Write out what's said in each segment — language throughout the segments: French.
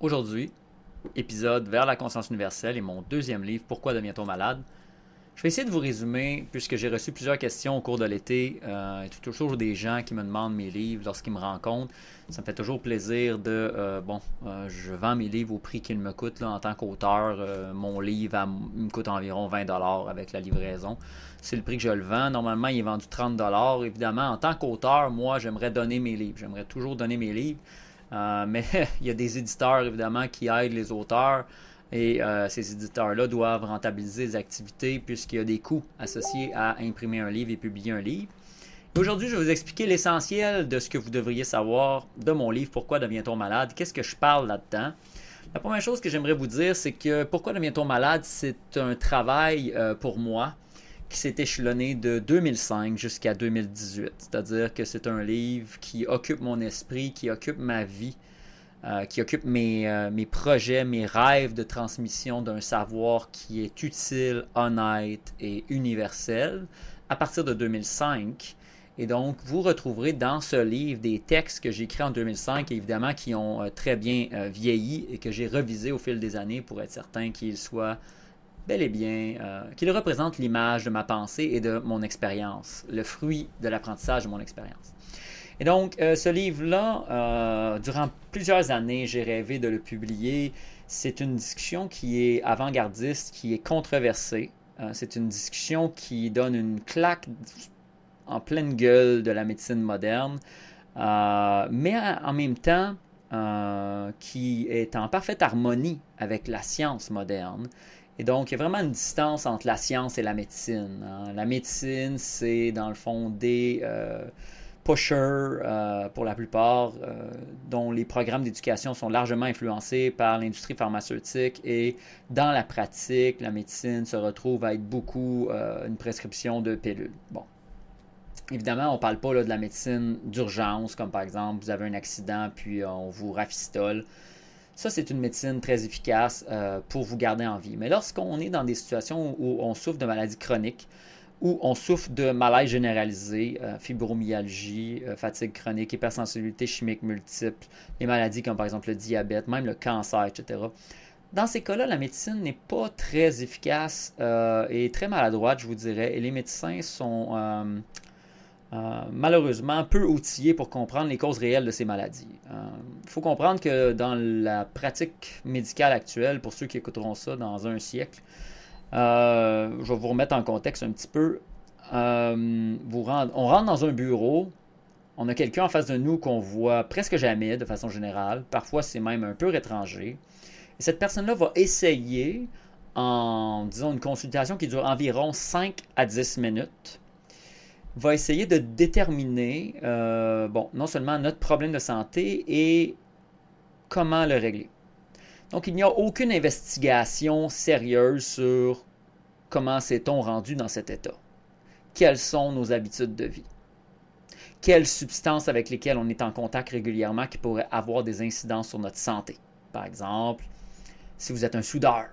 Aujourd'hui, épisode vers la conscience universelle et mon deuxième livre, Pourquoi devient-on malade? Je vais essayer de vous résumer, puisque j'ai reçu plusieurs questions au cours de l'été. Euh, a toujours des gens qui me demandent mes livres lorsqu'ils me rencontrent. Ça me fait toujours plaisir de. Euh, bon, euh, je vends mes livres au prix qu'ils me coûtent en tant qu'auteur. mon livre me coûte environ 20 avec la livraison. C'est le prix que je le vends. Normalement, il est vendu 30 Évidemment, en tant qu'auteur, moi, j'aimerais donner mes livres. J'aimerais toujours donner mes livres. Euh, mais il y a des éditeurs, évidemment, qui aident les auteurs. Et euh, ces éditeurs-là doivent rentabiliser les activités puisqu'il y a des coûts associés à imprimer un livre et publier un livre. Aujourd'hui, je vais vous expliquer l'essentiel de ce que vous devriez savoir de mon livre Pourquoi devient-on malade? Qu'est-ce que je parle là-dedans? La première chose que j'aimerais vous dire, c'est que Pourquoi devient-on malade? C'est un travail euh, pour moi qui s'est échelonné de 2005 jusqu'à 2018. C'est-à-dire que c'est un livre qui occupe mon esprit, qui occupe ma vie, euh, qui occupe mes, euh, mes, projets, mes rêves de transmission d'un savoir qui est utile, honnête et universel à partir de 2005. Et donc, vous retrouverez dans ce livre des textes que j'ai écrits en 2005, évidemment, qui ont euh, très bien vieilli et que j'ai revisés au fil des années pour être certain qu'ils soient bel et bien, euh, qu'il représente l'image de ma pensée et de mon expérience, le fruit de l'apprentissage de mon expérience. Et donc, euh, ce livre-là, euh, durant plusieurs années, j'ai rêvé de le publier. C'est une discussion qui est avant-gardiste, qui est controversée. c'est une discussion qui donne une claque en pleine gueule de la médecine moderne, mais en même temps, qui est en parfaite harmonie avec la science moderne et donc, il y a vraiment une distance entre la science et la médecine. Hein. La médecine, c'est dans le fond des euh, pushers, euh, pour la plupart, euh, dont les programmes d'éducation sont largement influencés par l'industrie pharmaceutique. Et dans la pratique, la médecine se retrouve à être beaucoup une prescription de pilules. Bon. Évidemment, on ne parle pas là, de la médecine d'urgence, comme par exemple, vous avez un accident, puis on vous rafistole. Ça, c'est une médecine très efficace euh, pour vous garder en vie. Mais lorsqu'on est dans des situations où on souffre de maladies chroniques, où on souffre de malaise généralisé, euh, fibromyalgie, euh, fatigue chronique, hypersensibilité chimique multiple, les maladies comme par exemple le diabète, même le cancer, etc. Dans ces cas-là, la médecine n'est pas très efficace et très maladroite, je vous dirais, et les médecins sont euh, malheureusement peu outillés pour comprendre les causes réelles de ces maladies. Il euh, faut comprendre que dans la pratique médicale actuelle, pour ceux qui écouteront ça dans un siècle, euh, je vais vous remettre en contexte un petit peu. On rentre dans un bureau, on a quelqu'un en face de nous qu'on voit presque jamais de façon générale, parfois c'est même un peu étranger. Et cette personne-là va essayer, en disons une consultation qui dure environ 5 à 10 minutes, va essayer de déterminer, euh, non seulement notre problème de santé et comment le régler. Donc, il n'y a aucune investigation sérieuse sur comment s'est-on rendu dans cet état. Quelles sont nos habitudes de vie? Quelles substances avec lesquelles on est en contact régulièrement qui pourraient avoir des incidences sur notre santé? Par exemple, si vous êtes un soudeur,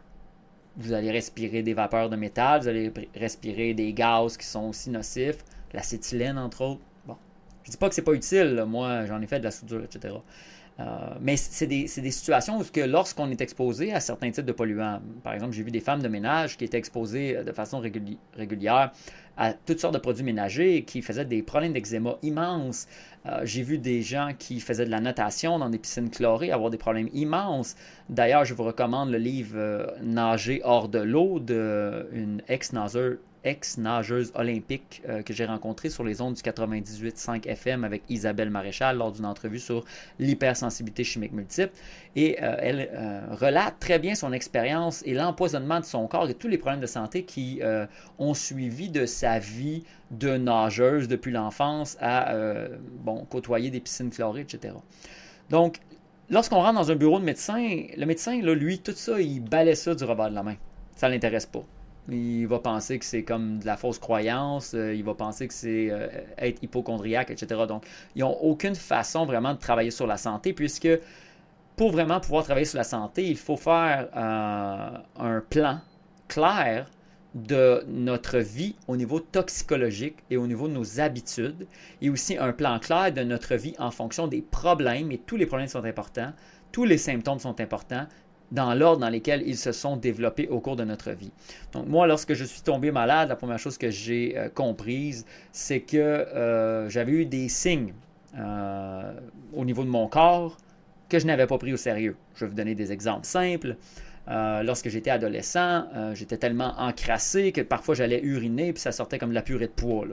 vous allez respirer des vapeurs de métal, vous allez respirer des gaz qui sont aussi nocifs, l'acétylène, entre autres. Bon, je dis pas que c'est pas utile, moi j'en ai fait de la soudure, etc. Euh, mais c'est des, situations où lorsqu'on est exposé à certains types de polluants, par exemple, j'ai vu des femmes de ménage qui étaient exposées de façon régulière à toutes sortes de produits ménagers qui faisaient des problèmes d'eczéma immenses. Euh, j'ai vu des gens qui faisaient de la natation dans des piscines chlorées avoir des problèmes immenses. D'ailleurs, je vous recommande le livre euh, Nager hors de l'eau d'une ex-nageuse ex-nageuse olympique euh, que j'ai rencontrée sur les ondes du 98.5 FM avec Isabelle Maréchal lors d'une entrevue sur l'hypersensibilité chimique multiple. Et euh, elle euh, relate très bien son expérience et l'empoisonnement de son corps et tous les problèmes de santé qui ont suivi de sa vie de nageuse depuis l'enfance à bon, côtoyer des piscines chlorées, etc. Donc, lorsqu'on rentre dans un bureau de médecin, le médecin, là, lui, tout ça, il balaie ça du revers de la main. Ça ne l'intéresse pas. Il va penser que c'est comme de la fausse croyance, euh, il va penser que c'est euh, être hypochondriaque, etc. Donc, ils n'ont aucune façon vraiment de travailler sur la santé, puisque pour vraiment pouvoir travailler sur la santé, il faut faire euh, un plan clair de notre vie au niveau toxicologique et au niveau de nos habitudes, et aussi un plan clair de notre vie en fonction des problèmes, et tous les problèmes sont importants, tous les symptômes sont importants, dans l'ordre dans lequel ils se sont développés au cours de notre vie. Donc moi, lorsque je suis tombé malade, la première chose que j'ai euh, comprise, c'est que euh, j'avais eu des signes euh, au niveau de mon corps que je n'avais pas pris au sérieux. Je vais vous donner des exemples simples. lorsque j'étais adolescent, j'étais tellement encrassé que parfois j'allais uriner puis ça sortait comme de la purée de poids.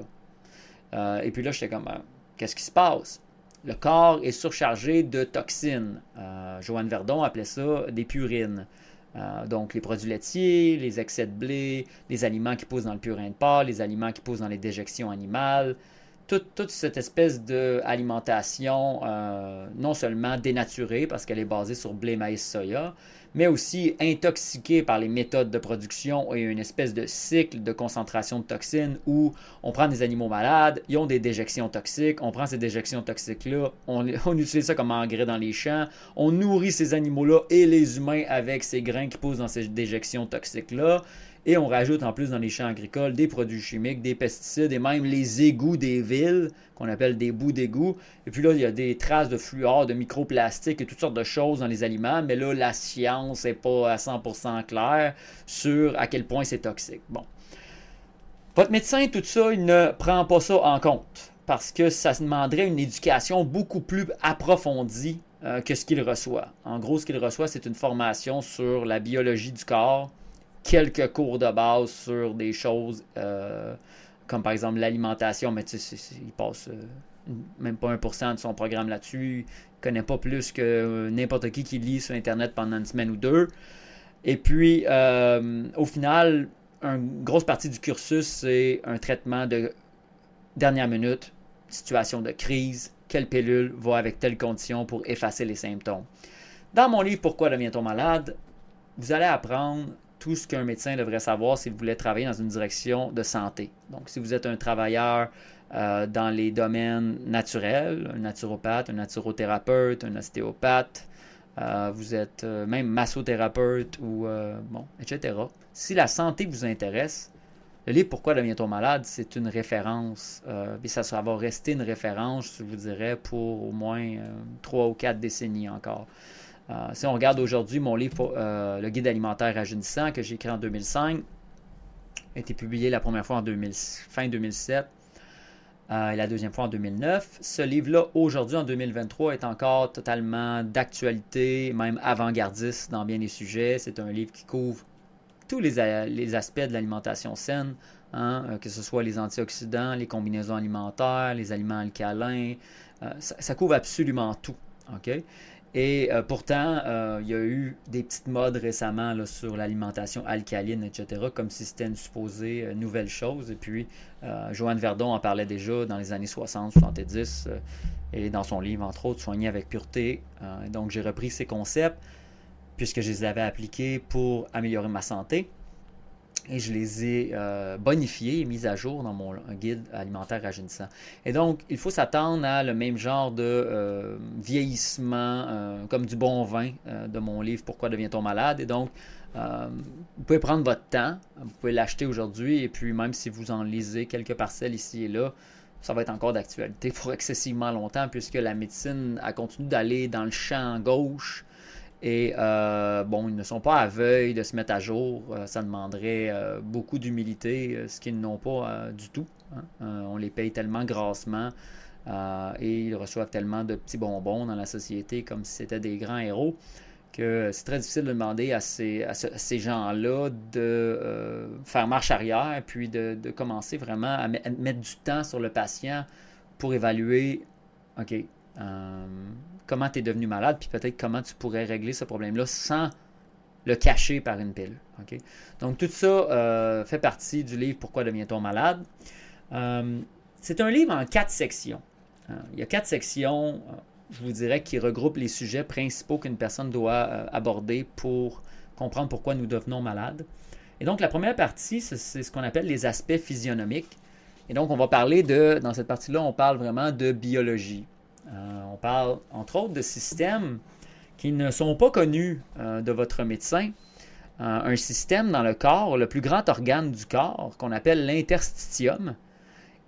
et puis là, j'étais comme, qu'est-ce qui se passe? Le corps est surchargé de toxines. Euh, Joanne Verdon appelait ça des purines. Euh, donc les produits laitiers, les excès de blé, les aliments qui poussent dans le purin de porc, les aliments qui poussent dans les déjections animales, toute, cette espèce d'alimentation euh, non seulement dénaturée parce qu'elle est basée sur blé, maïs, soya, mais aussi intoxiquée par les méthodes de production et une espèce de cycle de concentration de toxines où on prend des animaux malades, ils ont des déjections toxiques, on prend ces déjections toxiques-là, on, on utilise ça comme engrais dans les champs, on nourrit ces animaux-là et les humains avec ces grains qui poussent dans ces déjections toxiques-là. Et on rajoute en plus dans les champs agricoles des produits chimiques, des pesticides et même les égouts des villes, qu'on appelle des bouts d'égouts. Et puis là, il y a des traces de fluor, de microplastiques et toutes sortes de choses dans les aliments. Mais là, la science n'est pas à 100% claire sur à quel point c'est toxique. Bon. Votre médecin, tout ça, il ne prend pas ça en compte parce que ça demanderait une éducation beaucoup plus approfondie euh, que ce qu'il reçoit. En gros, ce qu'il reçoit, c'est une formation sur la biologie du corps, quelques cours de base sur des choses euh, comme par exemple l'alimentation, mais tu sais, il passe euh, même pas 1% de son programme là-dessus. Il connaît pas plus que n'importe qui qui lit sur Internet pendant une semaine ou deux. Et puis, euh, au final, une grosse partie du cursus, c'est un traitement de dernière minute, situation de crise, quelle pilule va avec telle condition pour effacer les symptômes. Dans mon livre Pourquoi devient-on malade, vous allez apprendre tout ce qu'un médecin devrait savoir s'il voulait travailler dans une direction de santé. Donc, si vous êtes un travailleur euh, dans les domaines naturels, un naturopathe, un naturothérapeute, un ostéopathe, euh, vous êtes euh, même massothérapeute ou bon, etc. Si la santé vous intéresse, le livre Pourquoi devient-on malade, c'est une référence. et ça va rester une référence, je vous dirais, pour au moins trois ou quatre décennies encore. Euh, si on regarde aujourd'hui mon livre, euh, Le guide alimentaire rajeunissant, que j'ai écrit en 2005, a été publié la première fois en fin 2007 euh, et la deuxième fois en 2009. Ce livre-là, aujourd'hui, en 2023, est encore totalement d'actualité, même avant-gardiste dans bien des sujets. C'est un livre qui couvre tous les, aspects de l'alimentation saine, hein, que ce soit les antioxydants, les combinaisons alimentaires, les aliments alcalins. ça, ça, couvre absolument tout. OK? Et euh, pourtant, euh, il y a eu des petites modes récemment sur l'alimentation alcaline, etc., comme si c'était une supposée euh, nouvelle chose. Et puis, Joanne Verdon en parlait déjà dans les années 60-70, et dans son livre, entre autres, Soigner avec pureté. donc, j'ai repris ces concepts, puisque je les avais appliqués pour améliorer ma santé et je les ai euh, bonifiés et mis à jour dans mon guide alimentaire rajeunissant. Et donc, il faut s'attendre à le même genre de euh, vieillissement, euh, comme du bon vin de mon livre Pourquoi devient-on malade? Et donc, vous pouvez prendre votre temps, vous pouvez l'acheter aujourd'hui, et puis même si vous en lisez quelques parcelles ici et là, ça va être encore d'actualité pour excessivement longtemps, puisque la médecine a continué d'aller dans le champ gauche et euh, bon, ils ne sont pas aveugles de se mettre à jour. Euh, ça demanderait euh, beaucoup d'humilité, ce qu'ils n'ont pas du tout. Hein. on les paye tellement grassement et ils reçoivent tellement de petits bonbons dans la société comme si c'était des grands héros que c'est très difficile de demander à ces, gens-là de faire marche arrière puis de, de commencer vraiment à, mettre du temps sur le patient pour évaluer, OK, comment tu es devenu malade, puis peut-être comment tu pourrais régler ce problème-là sans le cacher par une pile. Donc tout ça euh, fait partie du livre Pourquoi devient-on malade? Euh, C'est un livre en quatre sections. Il y a quatre sections, euh, je vous dirais, qui regroupent les sujets principaux qu'une personne doit aborder pour comprendre pourquoi nous devenons malades. Et donc la première partie, c'est ce qu'on appelle les aspects physionomiques. Et donc on va parler de, dans cette partie-là, on parle vraiment de biologie. Euh, on parle entre autres de systèmes qui ne sont pas connus euh, de votre médecin, un système dans le corps, le plus grand organe du corps, qu'on appelle l'interstitium,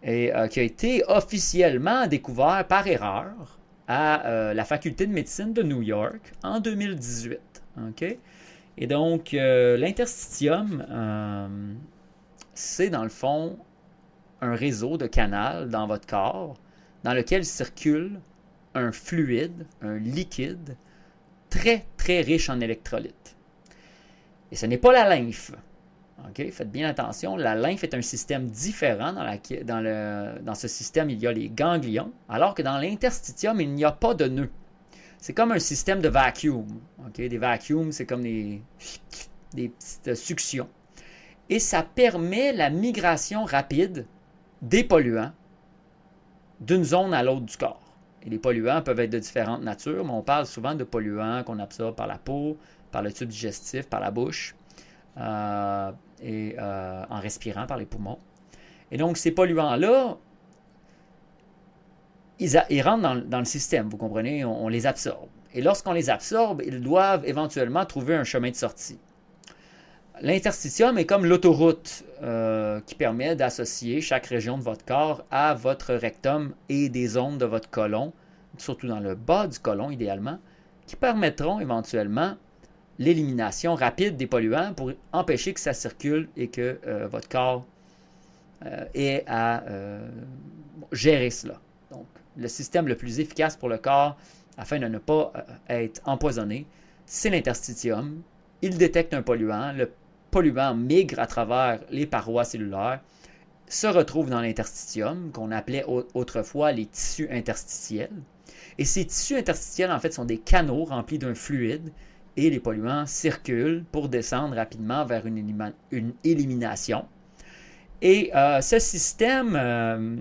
et qui a été officiellement découvert par erreur à la faculté de médecine de New York en 2018. OK? Et donc, l'interstitium, c'est dans le fond un réseau de canaux dans votre corps dans lequel circule un fluide, un liquide très très riche en électrolytes. Et ce n'est pas la lymphe. Faites bien attention, la lymphe est un système différent. Dans, dans, le, dans ce système, il y a les ganglions, alors que dans l'interstitium, il n'y a pas de nœud. C'est comme un système de vacuum. Des vacuums, c'est comme des, des petites suctions et ça permet la migration rapide des polluants d'une zone à l'autre du corps. Et les polluants peuvent être de différentes natures, mais on parle souvent de polluants qu'on absorbe par la peau, par le tube digestif, par la bouche euh, et euh, en respirant par les poumons. Et donc ces polluants-là, ils, rentrent dans, le système, vous comprenez, on les absorbe. Et lorsqu'on les absorbe, ils doivent éventuellement trouver un chemin de sortie. L'interstitium est comme l'autoroute euh, qui permet d'associer chaque région de votre corps à votre rectum et des zones de votre côlon, surtout dans le bas du côlon idéalement, qui permettront éventuellement l'élimination rapide des polluants pour empêcher que ça circule et que euh, votre corps euh, ait à gérer cela. Donc, le système le plus efficace pour le corps afin de ne pas être empoisonné, c'est l'interstitium. Il détecte un polluant, le polluants migrent à travers les parois cellulaires, se retrouvent dans l'interstitium, qu'on appelait autrefois les tissus interstitiels. Et ces tissus interstitiels, en fait, sont des canaux remplis d'un fluide et les polluants circulent pour descendre rapidement vers une, élimination. Et euh, ce système, euh,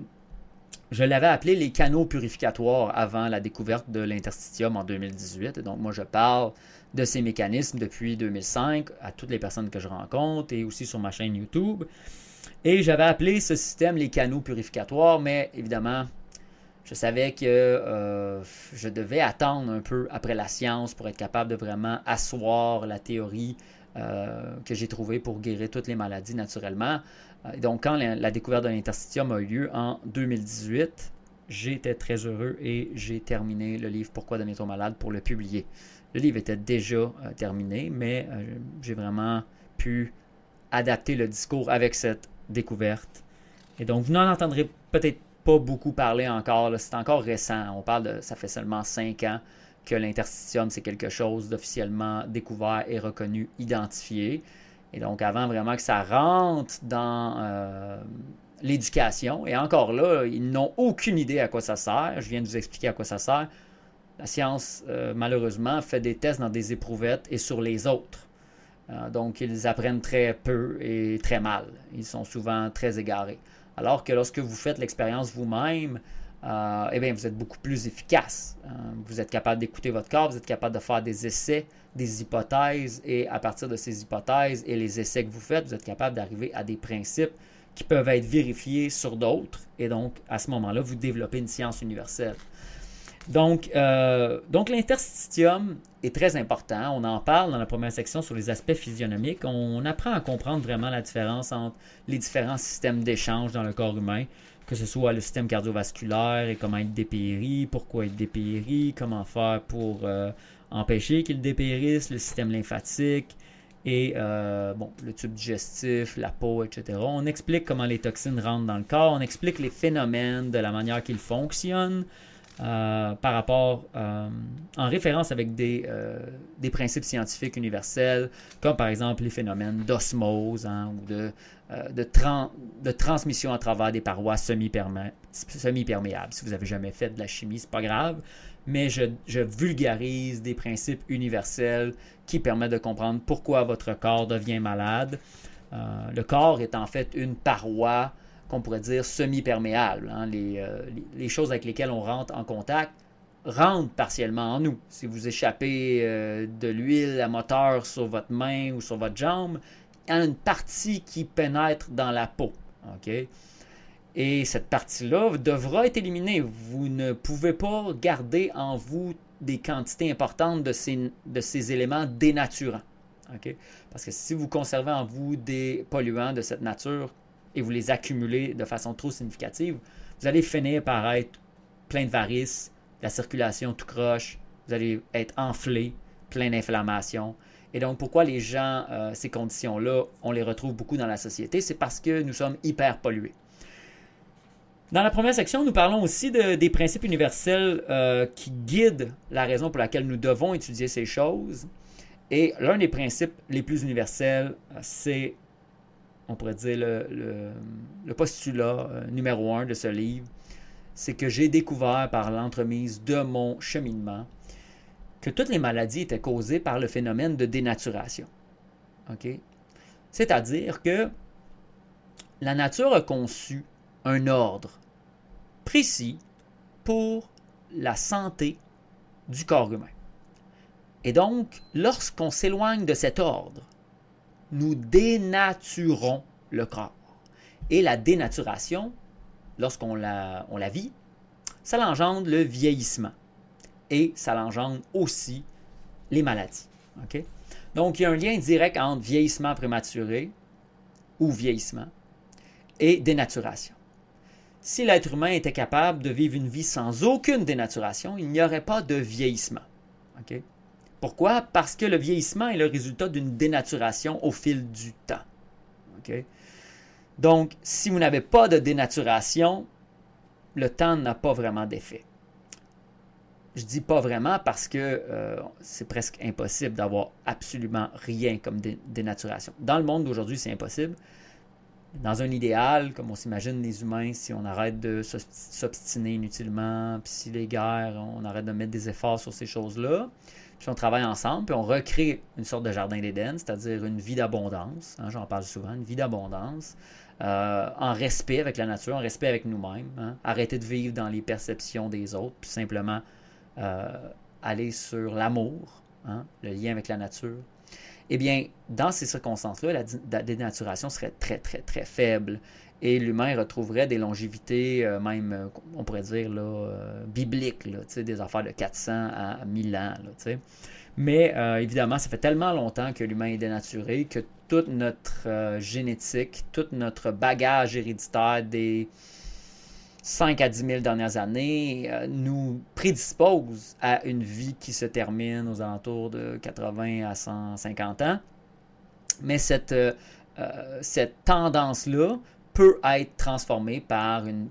je l'avais appelé les canaux purificatoires avant la découverte de l'interstitium en 2018. donc, moi, je parle de ces mécanismes depuis 2005 à toutes les personnes que je rencontre et aussi sur ma chaîne YouTube. Et j'avais appelé ce système les canaux purificatoires, mais évidemment, je savais que euh, je devais attendre un peu après la science pour être capable de vraiment asseoir la théorie euh, que j'ai trouvée pour guérir toutes les maladies naturellement. Euh, donc, quand la, découverte de l'interstitium a eu lieu en 2018, j'étais très heureux et j'ai terminé le livre Pourquoi devenir malade pour le publier. Le livre était déjà euh, terminé, mais euh, j'ai vraiment pu adapter le discours avec cette découverte. Et donc, vous n'en entendrez peut-être pas beaucoup parler encore. C'est encore récent. On parle de. Ça fait seulement cinq ans que l'interstitium, c'est quelque chose d'officiellement découvert et reconnu, identifié. Et donc, avant vraiment que ça rentre dans euh, l'éducation, et encore là, ils n'ont aucune idée à quoi ça sert. Je viens de vous expliquer à quoi ça sert. La science, euh, malheureusement, fait des tests dans des éprouvettes et sur les autres. Euh, donc, ils apprennent très peu et très mal. Ils sont souvent très égarés. Alors que lorsque vous faites l'expérience vous-même, euh, eh bien, vous êtes beaucoup plus efficace. vous êtes capable d'écouter votre corps, vous êtes capable de faire des essais, des hypothèses, et à partir de ces hypothèses et les essais que vous faites, vous êtes capable d'arriver à des principes qui peuvent être vérifiés sur d'autres. Et donc, à ce moment-là, vous développez une science universelle. Donc, euh, donc l'interstitium est très important. On en parle dans la première section sur les aspects physionomiques. On apprend à comprendre vraiment la différence entre les différents systèmes d'échange dans le corps humain, que ce soit le système cardiovasculaire et comment être dépéri, pourquoi être dépéri, comment faire pour euh, empêcher qu'il dépérisse, le système lymphatique et euh, le tube digestif, la peau, etc. On explique comment les toxines rentrent dans le corps, on explique les phénomènes de la manière qu'ils fonctionnent. Euh, par rapport, euh, en référence avec des, euh, des, principes scientifiques universels, comme par exemple les phénomènes d'osmose hein, ou de, transmission à travers des parois semi-perméables. si vous n'avez jamais fait de la chimie, c'est pas grave, mais je, vulgarise des principes universels qui permettent de comprendre pourquoi votre corps devient malade. le corps est en fait une paroi qu'on pourrait dire semi-perméables. Hein. Euh, les, choses avec lesquelles on rentre en contact rentrent partiellement en nous. Si vous échappez euh, de l'huile à moteur sur votre main ou sur votre jambe, il y a une partie qui pénètre dans la peau. Et cette partie-là devra être éliminée. Vous ne pouvez pas garder en vous des quantités importantes de ces, de ces éléments dénaturants. Parce que si vous conservez en vous des polluants de cette nature et vous les accumulez de façon trop significative, vous allez finir par être plein de varices, la circulation tout croche, vous allez être enflé, plein d'inflammation. Et donc, pourquoi les gens, euh, ces conditions-là, on les retrouve beaucoup dans la société, c'est parce que nous sommes hyper pollués. Dans la première section, nous parlons aussi des principes universels euh, qui guident la raison pour laquelle nous devons étudier ces choses. Et l'un des principes les plus universels, euh, c'est, on pourrait dire, le, postulat numéro un de ce livre, c'est que j'ai découvert par l'entremise de mon cheminement que toutes les maladies étaient causées par le phénomène de dénaturation. C'est-à-dire que la nature a conçu un ordre précis pour la santé du corps humain. Et donc, lorsqu'on s'éloigne de cet ordre, nous dénaturons le corps. Et la dénaturation, lorsqu'on la, vit, ça engendre le vieillissement et ça engendre aussi les maladies. Donc, il y a un lien direct entre vieillissement prématuré ou vieillissement et dénaturation. Si l'être humain était capable de vivre une vie sans aucune dénaturation, il n'y aurait pas de vieillissement. Pourquoi? Parce que le vieillissement est le résultat d'une dénaturation au fil du temps. Donc, si vous n'avez pas de dénaturation, le temps n'a pas vraiment d'effet. Je dis pas vraiment parce que euh, c'est presque impossible d'avoir absolument rien comme dénaturation. Dans le monde d'aujourd'hui, c'est impossible. Dans un idéal, comme on s'imagine les humains, si on arrête de s'obstiner inutilement, puis si les guerres, on arrête de mettre des efforts sur ces choses-là, puis on travaille ensemble, puis on recrée une sorte de jardin d'Éden, c'est-à-dire une vie d'abondance, hein, j'en parle souvent, une vie d'abondance, euh, en respect avec la nature, en respect avec nous-mêmes, hein. arrêter de vivre dans les perceptions des autres, puis simplement euh, aller sur l'amour, hein, le lien avec la nature, eh bien, dans ces circonstances-là, la, dénaturation serait très, très, très faible. Et l'humain retrouverait des longévités, euh, même, euh, on pourrait dire, là, bibliques, là, des affaires de 400 à 1000 ans. Là, Mais évidemment, ça fait tellement longtemps que l'humain est dénaturé que toute notre génétique, tout notre bagage héréditaire des 5 à 10 000 dernières années euh, nous prédispose à une vie qui se termine aux alentours de 80 à 150 ans. Mais cette, euh, euh, cette tendance-là peut être transformée par une,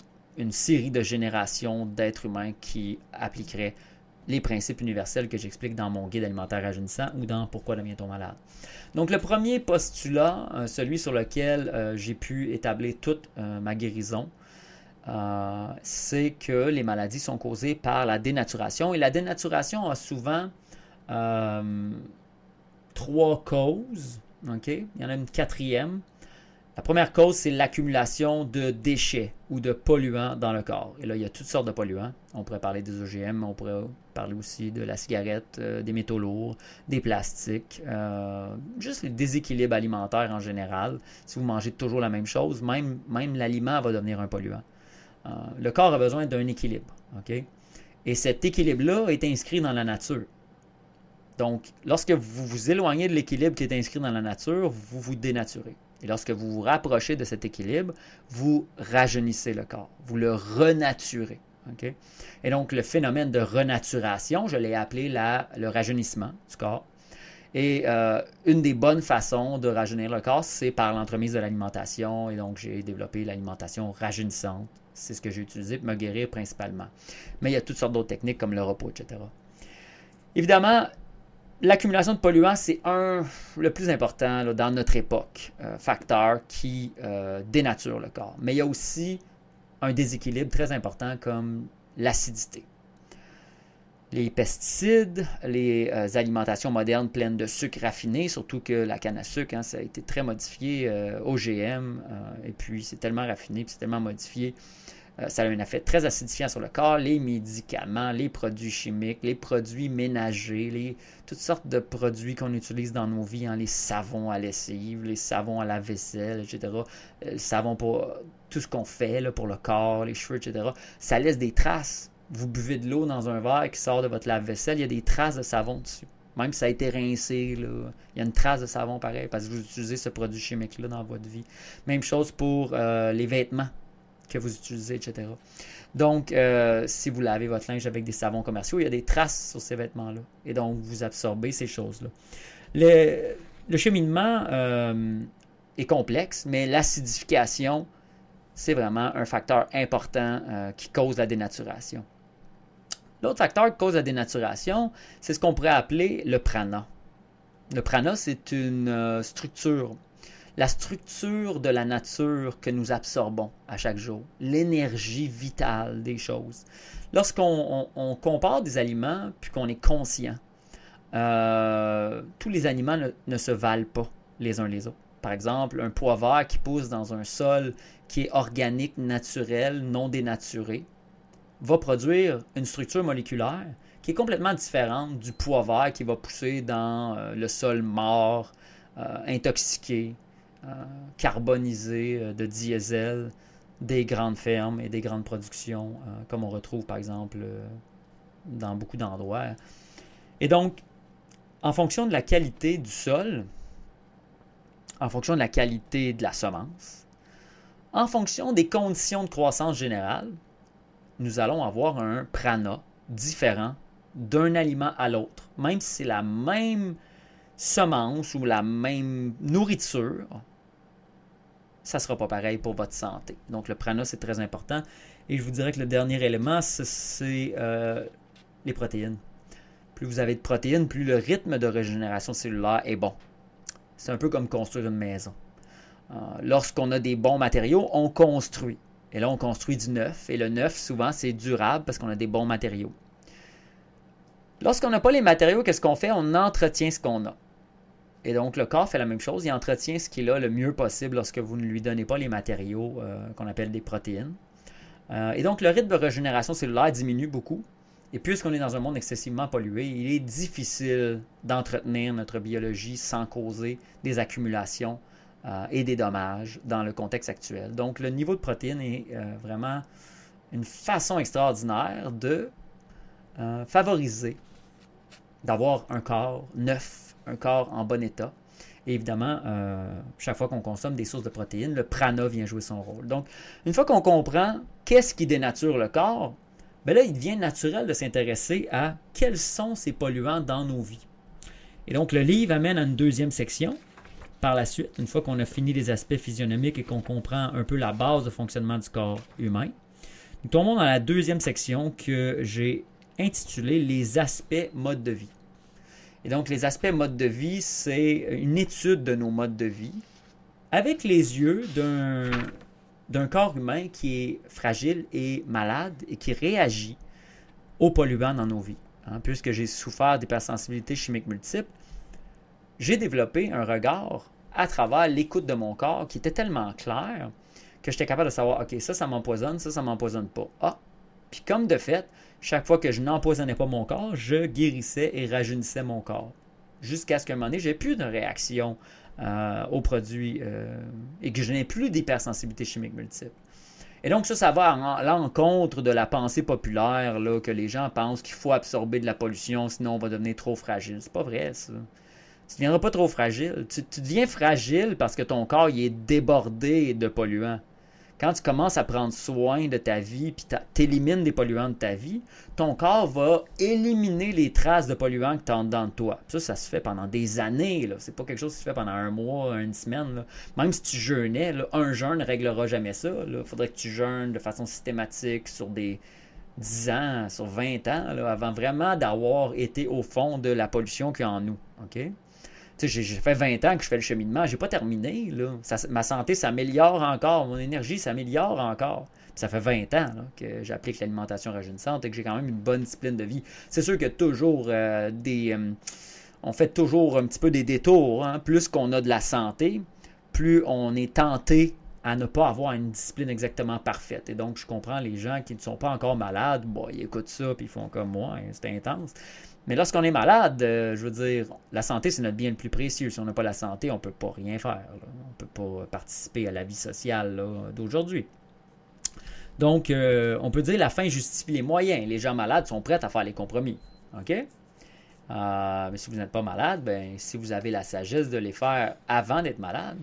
série de générations d'êtres humains qui appliqueraient les principes universels que j'explique dans mon guide alimentaire rajeunissant ou dans Pourquoi devient-on malade. Donc le premier postulat, celui sur lequel j'ai pu établir toute ma guérison, euh, c'est que les maladies sont causées par la dénaturation. Et la dénaturation a souvent euh, trois causes. Il y en a une quatrième. La première cause, c'est l'accumulation de déchets ou de polluants dans le corps. Et là, il y a toutes sortes de polluants. On pourrait parler des OGM, on pourrait parler aussi de la cigarette, euh, des métaux lourds, des plastiques, juste les déséquilibres alimentaires en général. Si vous mangez toujours la même chose, même, même l'aliment va devenir un polluant. Euh, le corps a besoin d'un équilibre. Et cet équilibre-là est inscrit dans la nature. Donc, lorsque vous vous éloignez de l'équilibre qui est inscrit dans la nature, vous vous dénaturez. Et lorsque vous vous rapprochez de cet équilibre, vous rajeunissez le corps, vous le renaturez. Et donc, le phénomène de renaturation, je l'ai appelé le rajeunissement du corps. Et euh, une des bonnes façons de rajeunir le corps, c'est par l'entremise de l'alimentation. Et donc, j'ai développé l'alimentation rajeunissante c'est ce que j'ai utilisé pour me guérir principalement. Mais il y a toutes sortes d'autres techniques comme le repos, etc. Évidemment, l'accumulation de polluants, c'est un, le plus important dans notre époque, euh, facteur qui euh, dénature le corps. Mais il y a aussi un déséquilibre très important comme l'acidité. Les pesticides, les euh, alimentations modernes pleines de sucre raffiné, surtout que la canne à sucre, hein, ça a été très modifié OGM, et puis c'est tellement raffiné, puis c'est tellement modifié ça a un effet très acidifiant sur le corps, les médicaments, les produits chimiques, les produits ménagers, les, toutes sortes de produits qu'on utilise dans nos vies, hein, les savons à lessive, les savons à la vaisselle, etc. Euh, le savon pour tout ce qu'on fait pour le corps, les cheveux, etc. Ça laisse des traces. Vous buvez de l'eau dans un verre qui sort de votre lave-vaisselle, il y a des traces de savon dessus. Même si ça a été rincé, il y a une trace de savon pareil parce que vous utilisez ce produit chimique-là dans votre vie. Même chose pour euh, les vêtements que vous utilisez, etc. Donc, euh, si vous lavez votre linge avec des savons commerciaux, il y a des traces sur ces vêtements-là. Et donc, vous absorbez ces choses-là. Le, cheminement euh, est complexe, mais l'acidification, c'est vraiment un facteur important qui cause la dénaturation. L'autre facteur qui cause la dénaturation, c'est ce qu'on pourrait appeler le prana. Le prana, c'est une euh, structure, la structure de la nature que nous absorbons à chaque jour, l'énergie vitale des choses. Lorsqu'on compare des aliments, puis qu'on est conscient, euh, tous les aliments ne, se valent pas les uns les autres. Par exemple, un pois vert qui pousse dans un sol qui est organique, naturel, non dénaturé, va produire une structure moléculaire qui est complètement différente du pois vert qui va pousser dans euh, le sol mort, euh, intoxiqué, euh, carbonisé de diesel des grandes fermes et des grandes productions, comme on retrouve par exemple dans beaucoup d'endroits. Et donc, en fonction de la qualité du sol, en fonction de la qualité de la semence, en fonction des conditions de croissance générale, nous allons avoir un prana différent d'un aliment à l'autre. Même si c'est la même semence ou la même nourriture, ça ne sera pas pareil pour votre santé. Donc le prana, c'est très important. Et je vous dirais que le dernier élément, c'est euh, les protéines. Plus vous avez de protéines, plus le rythme de régénération cellulaire est bon. C'est un peu comme construire une maison. Euh, lorsqu'on a des bons matériaux, on construit. Et là, on construit du neuf. Et le neuf, souvent, c'est durable parce qu'on a des bons matériaux. Lorsqu'on n'a pas les matériaux, qu'est-ce qu'on fait? On entretient ce qu'on a. Et donc, le corps fait la même chose. Il entretient ce qu'il a le mieux possible lorsque vous ne lui donnez pas les matériaux euh, qu'on appelle des protéines. Euh, et donc, le rythme de régénération cellulaire diminue beaucoup. Et puisqu'on est dans un monde excessivement pollué, il est difficile d'entretenir notre biologie sans causer des accumulations euh, et des dommages dans le contexte actuel. Donc, le niveau de protéines est vraiment une façon extraordinaire de favoriser d'avoir un corps neuf, un corps en bon état. Et évidemment, chaque fois qu'on consomme des sources de protéines, le prana vient jouer son rôle. Donc, une fois qu'on comprend qu'est-ce qui dénature le corps, ben là, il devient naturel de s'intéresser à quels sont ces polluants dans nos vies. Et donc, le livre amène à une deuxième section par la suite, une fois qu'on a fini les aspects physionomiques et qu'on comprend un peu la base de fonctionnement du corps humain, nous tombons dans la deuxième section que j'ai intitulée Les aspects mode de vie. Et donc, les aspects mode de vie, c'est une étude de nos modes de vie avec les yeux d'un corps humain qui est fragile et malade et qui réagit aux polluants dans nos vies. Hein, puisque j'ai souffert d'hypersensibilité chimique multiple, j'ai développé un regard à travers l'écoute de mon corps qui était tellement clair que j'étais capable de savoir, OK, ça, ça m'empoisonne, ça, ça m'empoisonne pas. Ah, puis comme de fait, chaque fois que je n'empoisonnais pas mon corps, je guérissais et rajeunissais mon corps. Jusqu'à ce qu'à un moment donné, j'ai plus de réaction euh, aux produits euh, et que je n'ai plus d'hypersensibilité chimique multiple. Et donc ça, ça va à l'encontre de la pensée populaire là, que les gens pensent qu'il faut absorber de la pollution, sinon on va devenir trop fragile. C'est pas vrai, ça tu ne deviendras pas trop fragile. Tu, deviens fragile parce que ton corps il est débordé de polluants. Quand tu commences à prendre soin de ta vie puis tu élimines des polluants de ta vie, ton corps va éliminer les traces de polluants que tu as dans toi. Ça, ça se fait pendant des années. Ce n'est pas quelque chose qui se fait pendant un mois, une semaine. Même si tu jeûnais, un jeûne ne réglera jamais ça. Il faudrait que tu jeûnes de façon systématique sur des 10 ans, sur 20 ans, avant vraiment d'avoir été au fond de la pollution qu'il y a en nous. OK? J'ai fait 20 ans que je fais le cheminement, j'ai pas terminé. Là. ma santé s'améliore encore, mon énergie s'améliore encore. ça fait 20 ans que j'applique l'alimentation rajeunissante et que j'ai quand même une bonne discipline de vie. C'est sûr que toujours euh, des. Euh, on fait toujours un petit peu des détours. Hein. Plus qu'on a de la santé, plus on est tenté à ne pas avoir une discipline exactement parfaite. Et donc, je comprends les gens qui ne sont pas encore malades, bon, ils écoutent ça, puis ils font comme moi, hein, c'est intense. Mais lorsqu'on est malade, euh, je veux dire, la santé, c'est notre bien le plus précieux. Si on n'a pas la santé, on ne peut pas rien faire. On ne peut pas participer à la vie sociale d'aujourd'hui. Donc, euh, on peut dire la fin justifie les moyens. Les gens malades sont prêts à faire les compromis. OK? Euh, mais si vous n'êtes pas malade, ben, si vous avez la sagesse de les faire avant d'être malade,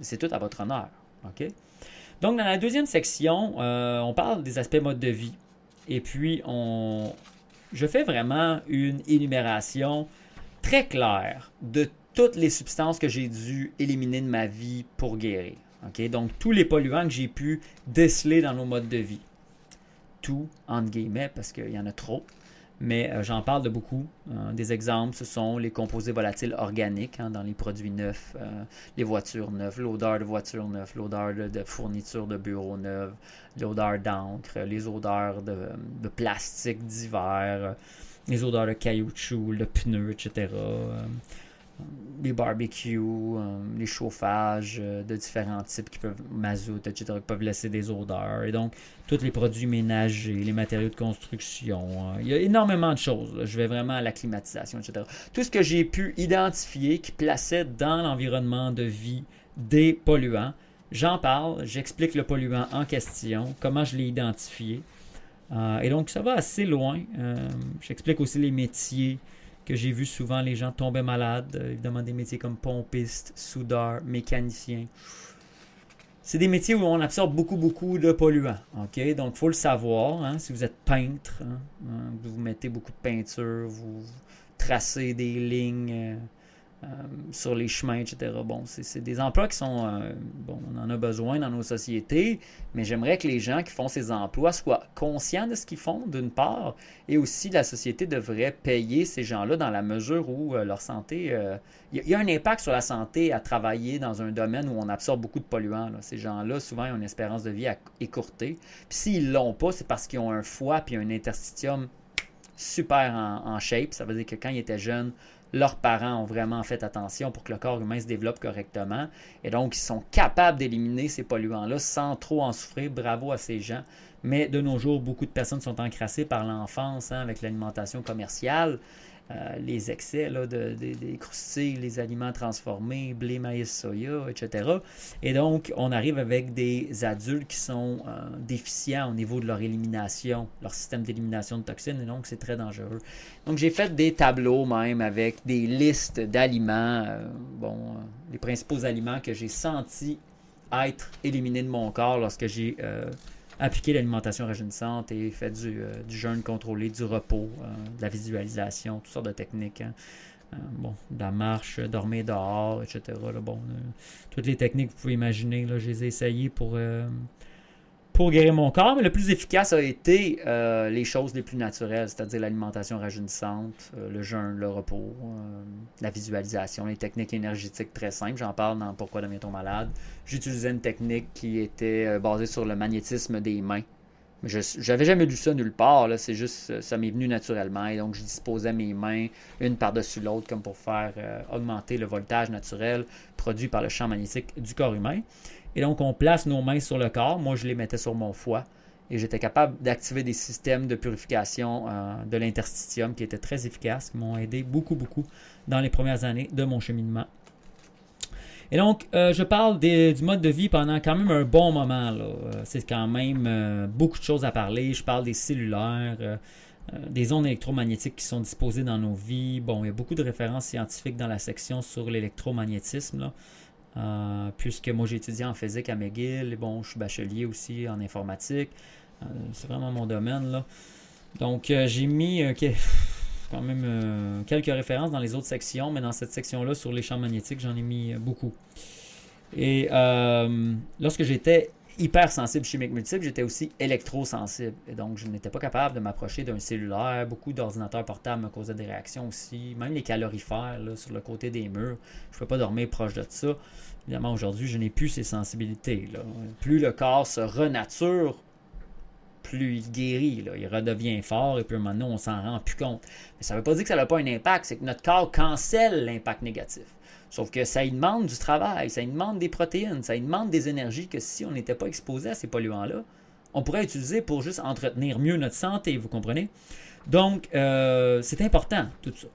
c'est tout à votre honneur. OK? Donc, dans la deuxième section, on parle des aspects mode de vie. Et puis, on, je fais vraiment une énumération très claire de toutes les substances que j'ai dû éliminer de ma vie pour guérir. Donc, tous les polluants que j'ai pu déceler dans nos modes de vie. Tout, entre guillemets, parce qu'il y en a trop mais euh, j'en parle de beaucoup. Euh, des exemples, ce sont les composés volatiles organiques hein, dans les produits neufs, euh, les voitures neuves, l'odeur de voitures neuves, l'odeur de, de fournitures de bureaux neuves, l'odeur d'encre, les odeurs de, de plastique divers, les odeurs de caoutchouc, de pneus, etc les barbecues, euh, les chauffages euh, de différents types qui peuvent, mazout, etc., qui peuvent laisser des odeurs. Et donc, tous les produits ménagers, les matériaux de construction. Euh, il y a énormément de choses. Je vais vraiment à la climatisation, etc. Tout ce que j'ai pu identifier qui plaçait dans l'environnement de vie des polluants. J'en parle, j'explique le polluant en question, comment je l'ai identifié. Et donc, ça va assez loin. J'explique aussi les métiers que j'ai vu souvent les gens tomber malades. Euh, évidemment, des métiers comme pompiste, soudeur, mécanicien. C'est des métiers où on absorbe beaucoup, beaucoup de polluants. Donc, il faut le savoir. Hein, si vous êtes peintre, hein, hein, vous mettez beaucoup de peinture, vous tracez des lignes. Euh, euh, sur les chemins, etc. Bon, c'est des emplois qui sont... Euh, bon, on en a besoin dans nos sociétés, mais j'aimerais que les gens qui font ces emplois soient conscients de ce qu'ils font, d'une part, et aussi la société devrait payer ces gens-là dans la mesure où euh, leur santé... Il y, a un impact sur la santé à travailler dans un domaine où on absorbe beaucoup de polluants. Ces gens-là, souvent, ils ont une espérance de vie écourtée. Puis s'ils ne l'ont pas, c'est parce qu'ils ont un foie puis un interstitium super en shape. Ça veut dire que quand ils étaient jeunes, leurs parents ont vraiment fait attention pour que le corps humain se développe correctement. Et donc, ils sont capables d'éliminer ces polluants-là sans trop en souffrir. Bravo à ces gens. Mais de nos jours, beaucoup de personnes sont encrassées par l'enfance hein, avec l'alimentation commerciale. Euh, les excès là, de, des croustilles, les aliments transformés, blé, maïs, soya, etc. Et donc, on arrive avec des adultes qui sont euh, déficients au niveau de leur élimination, leur système d'élimination de toxines, et donc c'est très dangereux. Donc, j'ai fait des tableaux même avec des listes d'aliments, euh, bon, les principaux aliments que j'ai sentis être éliminés de mon corps lorsque j'ai appliquez l'alimentation rajeunissante et faites euh, du, jeûne contrôlé, du repos, euh, de la visualisation, toutes sortes de techniques. Hein. Euh, bon, de la marche, dormir dehors, etc. Bon, toutes les techniques que vous pouvez imaginer, là, je les ai essayées pour pour guérir mon corps, mais le plus efficace a été euh, les choses les plus naturelles, c'est-à-dire l'alimentation rajeunissante, euh, le jeûne, le repos, euh, la visualisation, les techniques énergétiques très simples. J'en parle dans Pourquoi devient-on malade? J'utilisais une technique qui était basée sur le magnétisme des mains je n'avais jamais lu ça nulle part. C'est juste, euh, ça m'est venu naturellement. Et donc, je disposais mes mains une par-dessus l'autre comme pour faire euh, augmenter le voltage naturel produit par le champ magnétique du corps humain. Et donc, on place nos mains sur le corps. Moi, je les mettais sur mon foie. Et j'étais capable d'activer des systèmes de purification euh, de l'interstitium qui étaient très efficaces, qui m'ont aidé beaucoup, beaucoup dans les premières années de mon cheminement et donc, euh, je parle du mode de vie pendant quand même un bon moment. Là. Euh, c'est quand même euh, beaucoup de choses à parler. Je parle des cellulaires, des ondes électromagnétiques qui sont disposées dans nos vies. Bon, il y a beaucoup de références scientifiques dans la section sur l'électromagnétisme. Là, puisque moi j'ai étudié en physique à McGill, bon, je suis bachelier aussi en informatique. c'est vraiment mon domaine là. Donc j'ai mis quand même euh, quelques références dans les autres sections, mais dans cette section-là sur les champs magnétiques, j'en ai mis euh, beaucoup. Et euh, lorsque j'étais hypersensible chimique multiple, j'étais aussi électrosensible. Et donc, je n'étais pas capable de m'approcher d'un cellulaire. Beaucoup d'ordinateurs portables me causaient des réactions aussi. Même les calorifères là, sur le côté des murs, je ne pouvais pas dormir proche de ça. Évidemment, aujourd'hui, je n'ai plus ces sensibilités. Plus le corps se renature, plus il guérit, il redevient fort et puis à un moment on s'en rend plus compte. Mais ça ne veut pas dire que ça n'a pas un impact, c'est que notre corps cancelle l'impact négatif. Sauf que ça lui demande du travail, ça demande des protéines, ça lui demande des énergies que si on n'était pas exposé à ces polluants-là, on pourrait utiliser pour juste entretenir mieux notre santé, vous comprenez? Donc, euh, c'est important, tout ça.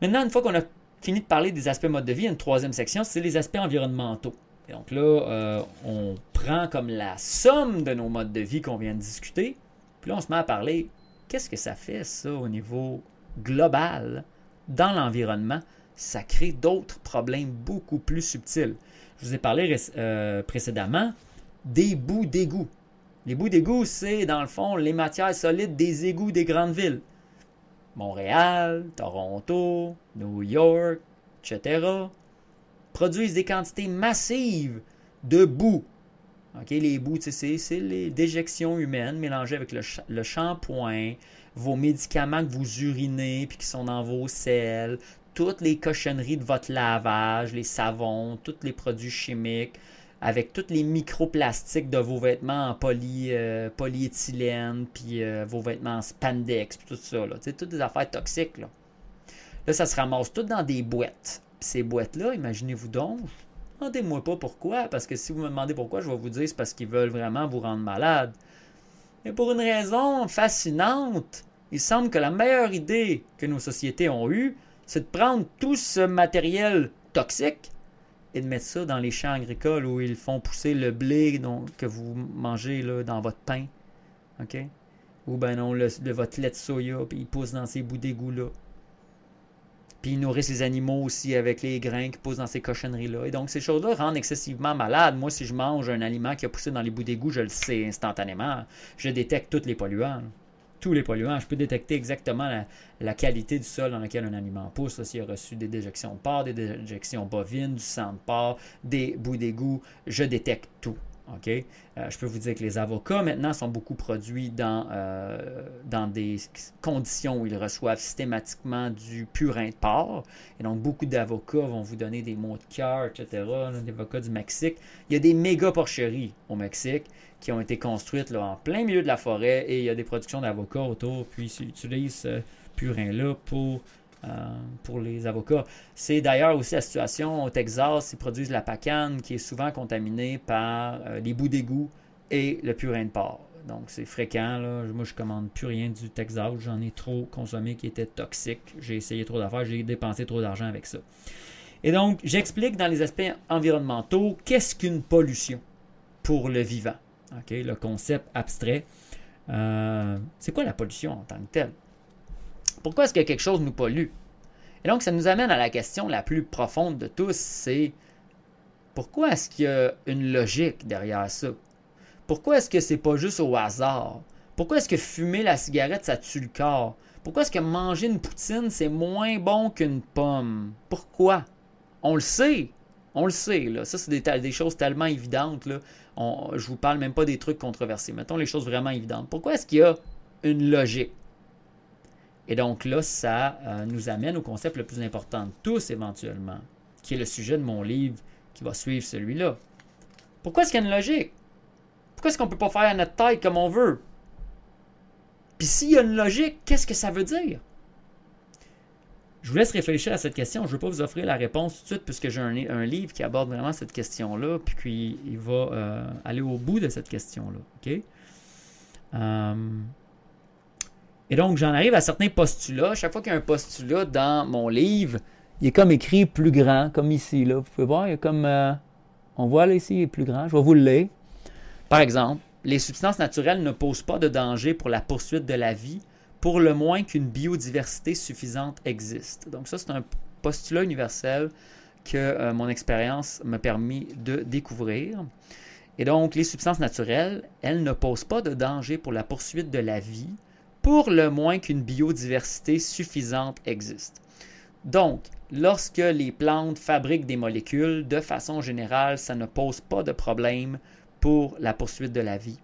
Maintenant, une fois qu'on a fini de parler des aspects mode de vie, une troisième section, c'est les aspects environnementaux. Et donc là, euh, on prend comme la somme de nos modes de vie qu'on vient de discuter, puis on se met à parler, qu'est-ce que ça fait, ça, au niveau global, dans l'environnement? Ça crée d'autres problèmes beaucoup plus subtils. Je vous ai parlé euh, précédemment des bouts d'égouts. Les bouts d'égout, c'est dans le fond les matières solides des égouts des grandes villes. Montréal, Toronto, New York, etc produisent des quantités massives de boue. les bouts, c'est les déjections humaines mélangées avec le, le shampoing, vos médicaments que vous urinez puis qui sont dans vos selles, toutes les cochonneries de votre lavage, les savons, tous les produits chimiques, avec tous les microplastiques de vos vêtements en poly, euh, polyéthylène, puis euh, vos vêtements en spandex, puis tout ça. Là. Toutes des affaires toxiques. Là. là, ça se ramasse tout dans des boîtes. Ces boîtes-là, imaginez-vous donc, demandez-moi pas pourquoi, parce que si vous me demandez pourquoi, je vais vous dire c'est parce qu'ils veulent vraiment vous rendre malade. Mais pour une raison fascinante, il semble que la meilleure idée que nos sociétés ont eue, c'est de prendre tout ce matériel toxique et de mettre ça dans les champs agricoles où ils font pousser le blé que vous mangez là, dans votre pain. Ou ben non, le, votre lait de soya, puis ils poussent dans ces bouts d'égout-là. Puis ils nourrissent les animaux aussi avec les grains qui poussent dans ces cochonneries-là. Et donc, ces choses-là rendent excessivement malade. Moi, si je mange un aliment qui a poussé dans les bouts d'égout, je le sais instantanément. Je détecte tous les polluants tous les polluants. Je peux détecter exactement la, qualité du sol dans lequel un aliment pousse, s'il a reçu des déjections de porc, des déjections bovines, du sang de porc, des bouts d'égout. Je détecte tout. OK? Euh, je peux vous dire que les avocats, maintenant, sont beaucoup produits dans, euh, dans des conditions où ils reçoivent systématiquement du purin de porc. Et donc, beaucoup d'avocats vont vous donner des mots de cœur, etc., des avocats du Mexique. Il y a des méga porcheries au Mexique qui ont été construites là, en plein milieu de la forêt et il y a des productions d'avocats autour, puis ils utilisent ce purin-là pour, pour les avocats. C'est d'ailleurs aussi la situation au Texas, ils produisent la pacane qui est souvent contaminée par euh, les bouts d'égout et le purin de porc. Donc c'est fréquent. Moi, je commande plus rien du Texas. J'en ai trop consommé qui était toxique. J'ai essayé trop d'affaires. J'ai dépensé trop d'argent avec ça. Et donc, j'explique dans les aspects environnementaux qu'est-ce qu'une pollution pour le vivant le concept abstrait. Euh, c'est quoi la pollution en tant que telle? Pourquoi est-ce que quelque chose nous pollue? Et donc, ça nous amène à la question la plus profonde de tous, c'est pourquoi est-ce qu'il y a une logique derrière ça? Pourquoi est-ce que c'est pas juste au hasard? Pourquoi est-ce que fumer la cigarette, ça tue le corps? Pourquoi est-ce que manger une poutine, c'est moins bon qu'une pomme? Pourquoi? On le sait. On le sait. Là. Ça, c'est des, choses tellement évidentes. Là je vous parle même pas des trucs controversés. Mettons les choses vraiment évidentes. Pourquoi est-ce qu'il y a une logique? Et donc là, ça euh, nous amène au concept le plus important de tous éventuellement, qui est le sujet de mon livre qui va suivre celui-là. Pourquoi est-ce qu'il y a une logique? Pourquoi est-ce qu'on ne peut pas faire notre taille comme on veut? Puis s'il y a une logique, qu'est-ce que ça veut dire? Je vous laisse réfléchir à cette question. Je ne veux pas vous offrir la réponse tout de suite puisque j'ai un, livre qui aborde vraiment cette question-là, puis il va euh, aller au bout de cette question-là. OK? Euh, et donc, j'en arrive à certains postulats. Chaque fois qu'il y a un postulat dans mon livre, il est comme écrit plus grand, comme ici. Là. Vous pouvez voir, il y a comme. Euh, on voit là ici, il est plus grand. Je vais vous le lire. Par exemple, les substances naturelles ne posent pas de danger pour la poursuite de la vie pour le moins qu'une biodiversité suffisante existe. Donc ça, c'est un postulat universel que euh, mon expérience m'a permis de découvrir. Et donc, les substances naturelles, elles ne posent pas de danger pour la poursuite de la vie, pour le moins qu'une biodiversité suffisante existe. Donc, lorsque les plantes fabriquent des molécules, de façon générale, ça ne pose pas de problème pour la poursuite de la vie,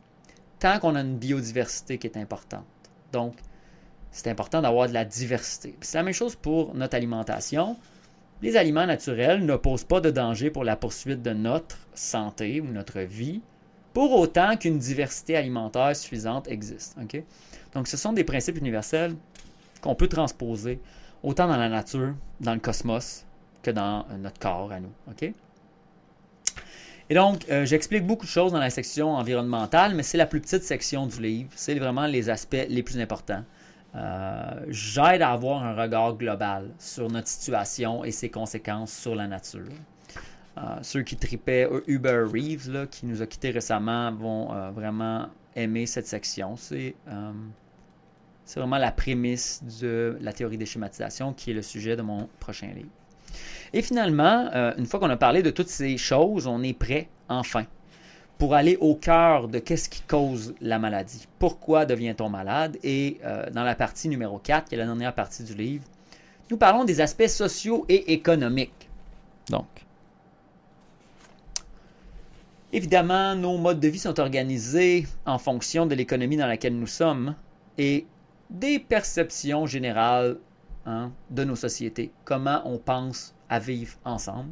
tant qu'on a une biodiversité qui est importante. Donc, c'est important d'avoir de la diversité. C'est la même chose pour notre alimentation. Les aliments naturels ne posent pas de danger pour la poursuite de notre santé ou notre vie, pour autant qu'une diversité alimentaire suffisante existe. Donc, ce sont des principes universels qu'on peut transposer autant dans la nature, dans le cosmos, que dans euh, notre corps à nous. Et donc, euh, j'explique beaucoup de choses dans la section environnementale, mais c'est la plus petite section du livre. C'est vraiment les aspects les plus importants. Euh, j'aide à avoir un regard global sur notre situation et ses conséquences sur la nature. Ceux qui tripaient Uber Reeves, qui nous a quittés récemment, vont vraiment aimer cette section. C'est C'est vraiment la prémisse de la théorie des schématisations qui est le sujet de mon prochain livre. Et finalement, euh, une fois qu'on a parlé de toutes ces choses, on est prêt, enfin, pour aller au cœur de qu'est-ce qui cause la maladie. Pourquoi devient-on malade? Et euh, dans la partie numéro 4, qui est la dernière partie du livre, nous parlons des aspects sociaux et économiques. Donc, évidemment, nos modes de vie sont organisés en fonction de l'économie dans laquelle nous sommes et des perceptions générales hein, de nos sociétés, comment on pense à vivre ensemble.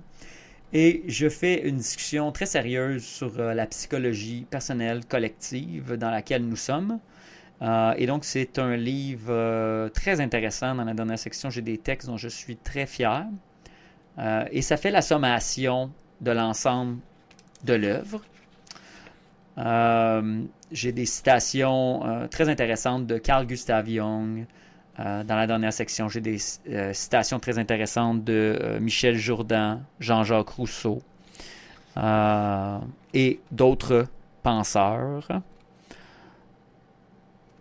Et je fais une discussion très sérieuse sur euh, la psychologie personnelle collective dans laquelle nous sommes. Euh, et donc, c'est un livre euh, très intéressant. Dans la dernière section, j'ai des textes dont je suis très fier. et ça fait la sommation de l'ensemble de l'œuvre. j'ai des citations très intéressantes de Carl Gustav Jung, euh, dans la dernière section, j'ai des euh, citations très intéressantes de euh, Michel Jourdan, Jean-Jacques Rousseau et d'autres penseurs.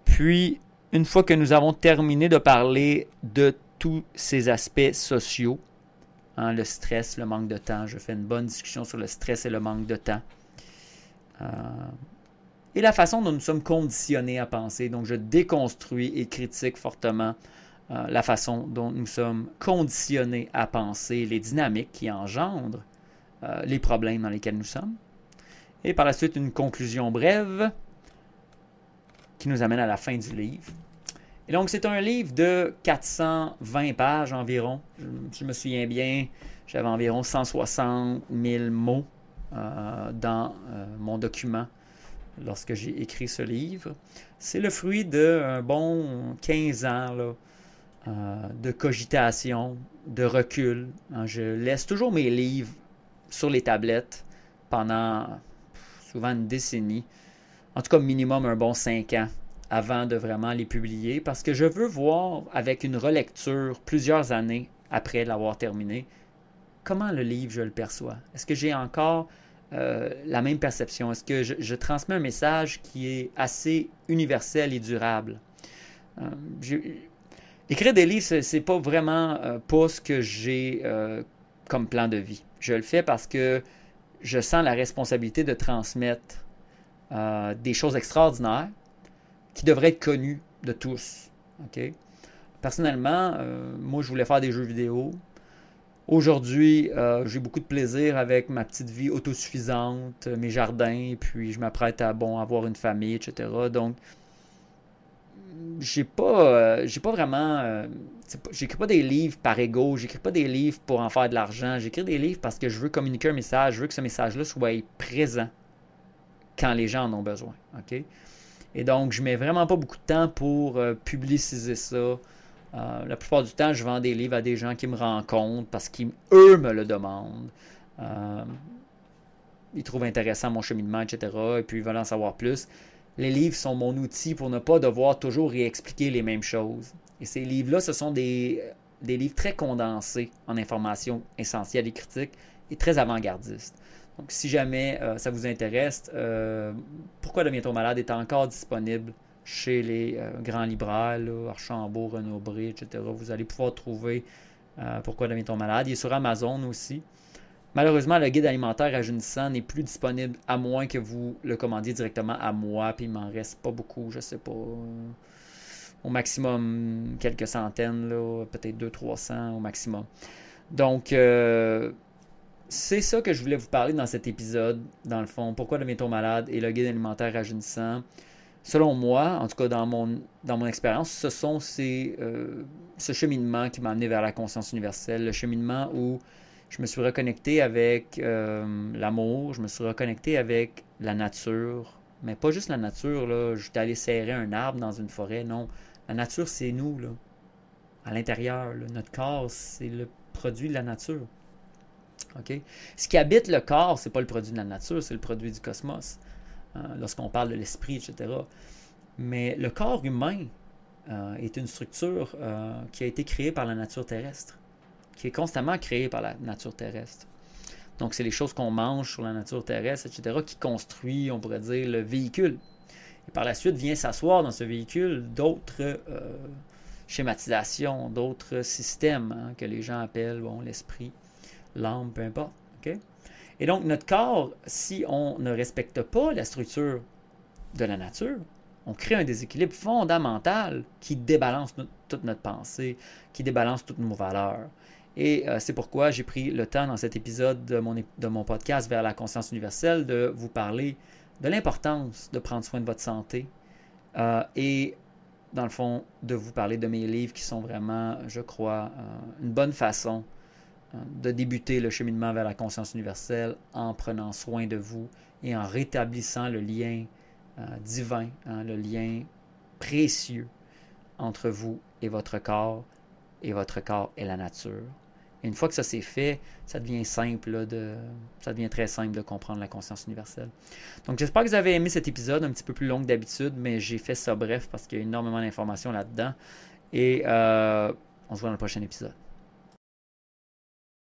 Puis, une fois que nous avons terminé de parler de tous ces aspects sociaux, hein, le stress, le manque de temps, je fais une bonne discussion sur le stress et le manque de temps et la façon dont nous sommes conditionnés à penser. Donc, je déconstruis et critique fortement euh, la façon dont nous sommes conditionnés à penser, les dynamiques qui engendrent euh, les problèmes dans lesquels nous sommes. Et par la suite, une conclusion brève qui nous amène à la fin du livre. Et donc, c'est un livre de 420 pages environ. Je, me souviens bien, j'avais environ 160 000 mots euh, dans mon document lorsque j'ai écrit ce livre. C'est le fruit d'un bon 15 ans euh, de cogitation, de recul. Hein, je laisse toujours mes livres sur les tablettes pendant souvent une décennie, en tout cas minimum un bon 5 ans avant de vraiment les publier, parce que je veux voir avec une relecture plusieurs années après l'avoir terminé, comment le livre je le perçois? Est-ce que j'ai encore euh, la même perception? Est-ce que je, transmets un message qui est assez universel et durable? Euh, écrire des livres, c'est pas vraiment euh, pas ce que j'ai comme plan de vie. Je le fais parce que je sens la responsabilité de transmettre des choses extraordinaires qui devraient être connues de tous. Personnellement, moi, je voulais faire des jeux vidéo. Aujourd'hui, euh, j'ai beaucoup de plaisir avec ma petite vie autosuffisante, mes jardins, puis je m'apprête à bon, avoir une famille, etc. Donc, j'ai pas, euh, j'ai pas vraiment. Euh, j'écris pas des livres par ego, j'écris pas des livres pour en faire de l'argent. J'écris des livres parce que je veux communiquer un message, je veux que ce message-là soit présent quand les gens en ont besoin. Et donc, je mets vraiment pas beaucoup de temps pour publiciser ça. Euh, la plupart du temps, je vends des livres à des gens qui me rencontrent parce qu'eux me le demandent. Euh, ils trouvent intéressant mon cheminement, etc. Et puis ils veulent en savoir plus. Les livres sont mon outil pour ne pas devoir toujours réexpliquer les mêmes choses. Et ces livres-là, ce sont des livres très condensés en informations essentielles et critiques et très avant-gardistes. Donc, si jamais euh, ça vous intéresse, Pourquoi devient-on malade est encore disponible chez les euh, grands libraires, Archambault, Renaud-Bré, etc. Vous allez pouvoir trouver euh, Pourquoi devient-on malade. Il est sur Amazon aussi. Malheureusement, le guide alimentaire rajeunissant n'est plus disponible à moins que vous le commandiez directement à moi, puis il m'en reste pas beaucoup, je sais pas. Euh, au maximum quelques centaines, peut-être 200-300 au maximum. Donc, c'est ça que je voulais vous parler dans cet épisode, dans le fond. Pourquoi devient-on malade et le guide alimentaire rajeunissant? Selon moi, en tout cas dans mon, expérience, ce sont ces, euh, cheminement qui m'a amené vers la conscience universelle, le cheminement où je me suis reconnecté avec euh, l'amour, je me suis reconnecté avec la nature, mais pas juste la nature, là, j'étais allé serrer un arbre dans une forêt, non. La nature, c'est nous, là, à l'intérieur. Notre corps, c'est le produit de la nature. OK? Ce qui habite le corps, c'est pas le produit de la nature, c'est le produit du cosmos. Euh, lorsqu'on parle de l'esprit, etc. Mais le corps humain euh, est une structure euh, qui a été créée par la nature terrestre, qui est constamment créée par la nature terrestre. Donc, c'est les choses qu'on mange sur la nature terrestre, etc., qui construit, on pourrait dire, le véhicule. Et par la suite, vient s'asseoir dans ce véhicule d'autres euh, schématisations, d'autres systèmes hein, que les gens appellent bon, l'esprit, l'âme, peu importe. Et donc, notre corps, si on ne respecte pas la structure de la nature, on crée un déséquilibre fondamental qui débalance toute notre pensée, qui débalance toutes nos valeurs. Et euh, c'est pourquoi j'ai pris le temps dans cet épisode de mon, podcast vers la conscience universelle de vous parler de l'importance de prendre soin de votre santé euh, et, dans le fond, de vous parler de mes livres qui sont vraiment, je crois, euh, une bonne façon de débuter le cheminement vers la conscience universelle en prenant soin de vous et en rétablissant le lien euh, divin, hein, le lien précieux entre vous et votre corps, et votre corps et la nature. Une fois que ça s'est fait, ça devient simple, de, ça devient très simple de comprendre la conscience universelle. Donc j'espère que vous avez aimé cet épisode, un petit peu plus long que d'habitude, mais j'ai fait ça bref parce qu'il y a énormément d'informations là-dedans. Et euh, on se voit dans le prochain épisode.